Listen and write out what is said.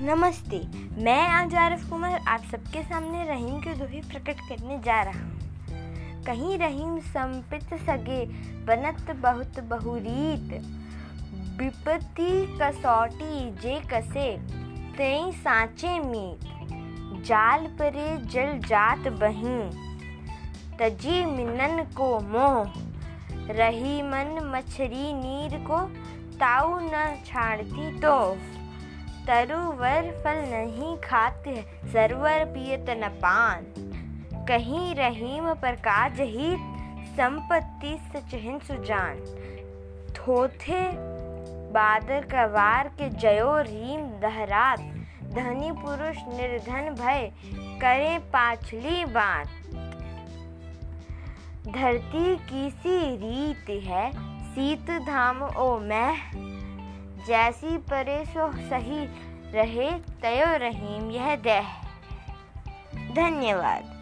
नमस्ते, मैं आज आरफ कुमार आप सबके सामने रहीम के दोहे प्रकट करने जा रहा हूँ। कहीं रहीम संपित सगे, बनत बहुत बहुरीत। विपत्ति कसौटी जे कसे, तई साचे मीत। जाल परे जल जात बही, तजी मिनन को मोह। रही मन मछरी नीर को ताऊ न छाड़ती तो तरुवर फल नहीं खाते, सरवर पियत न पान। कहीं रहीम पर काज ही संपत्ति सचहिन सुजान थोथे बादर कवार के जयो रीम दहरात। धनी पुरुष निर्धन भय करे पाछली बात। धरती की सी रीत है, सीत धाम ओ मैं जैसी परे सो सही रहे तयो रहीम यह दह। धन्यवाद।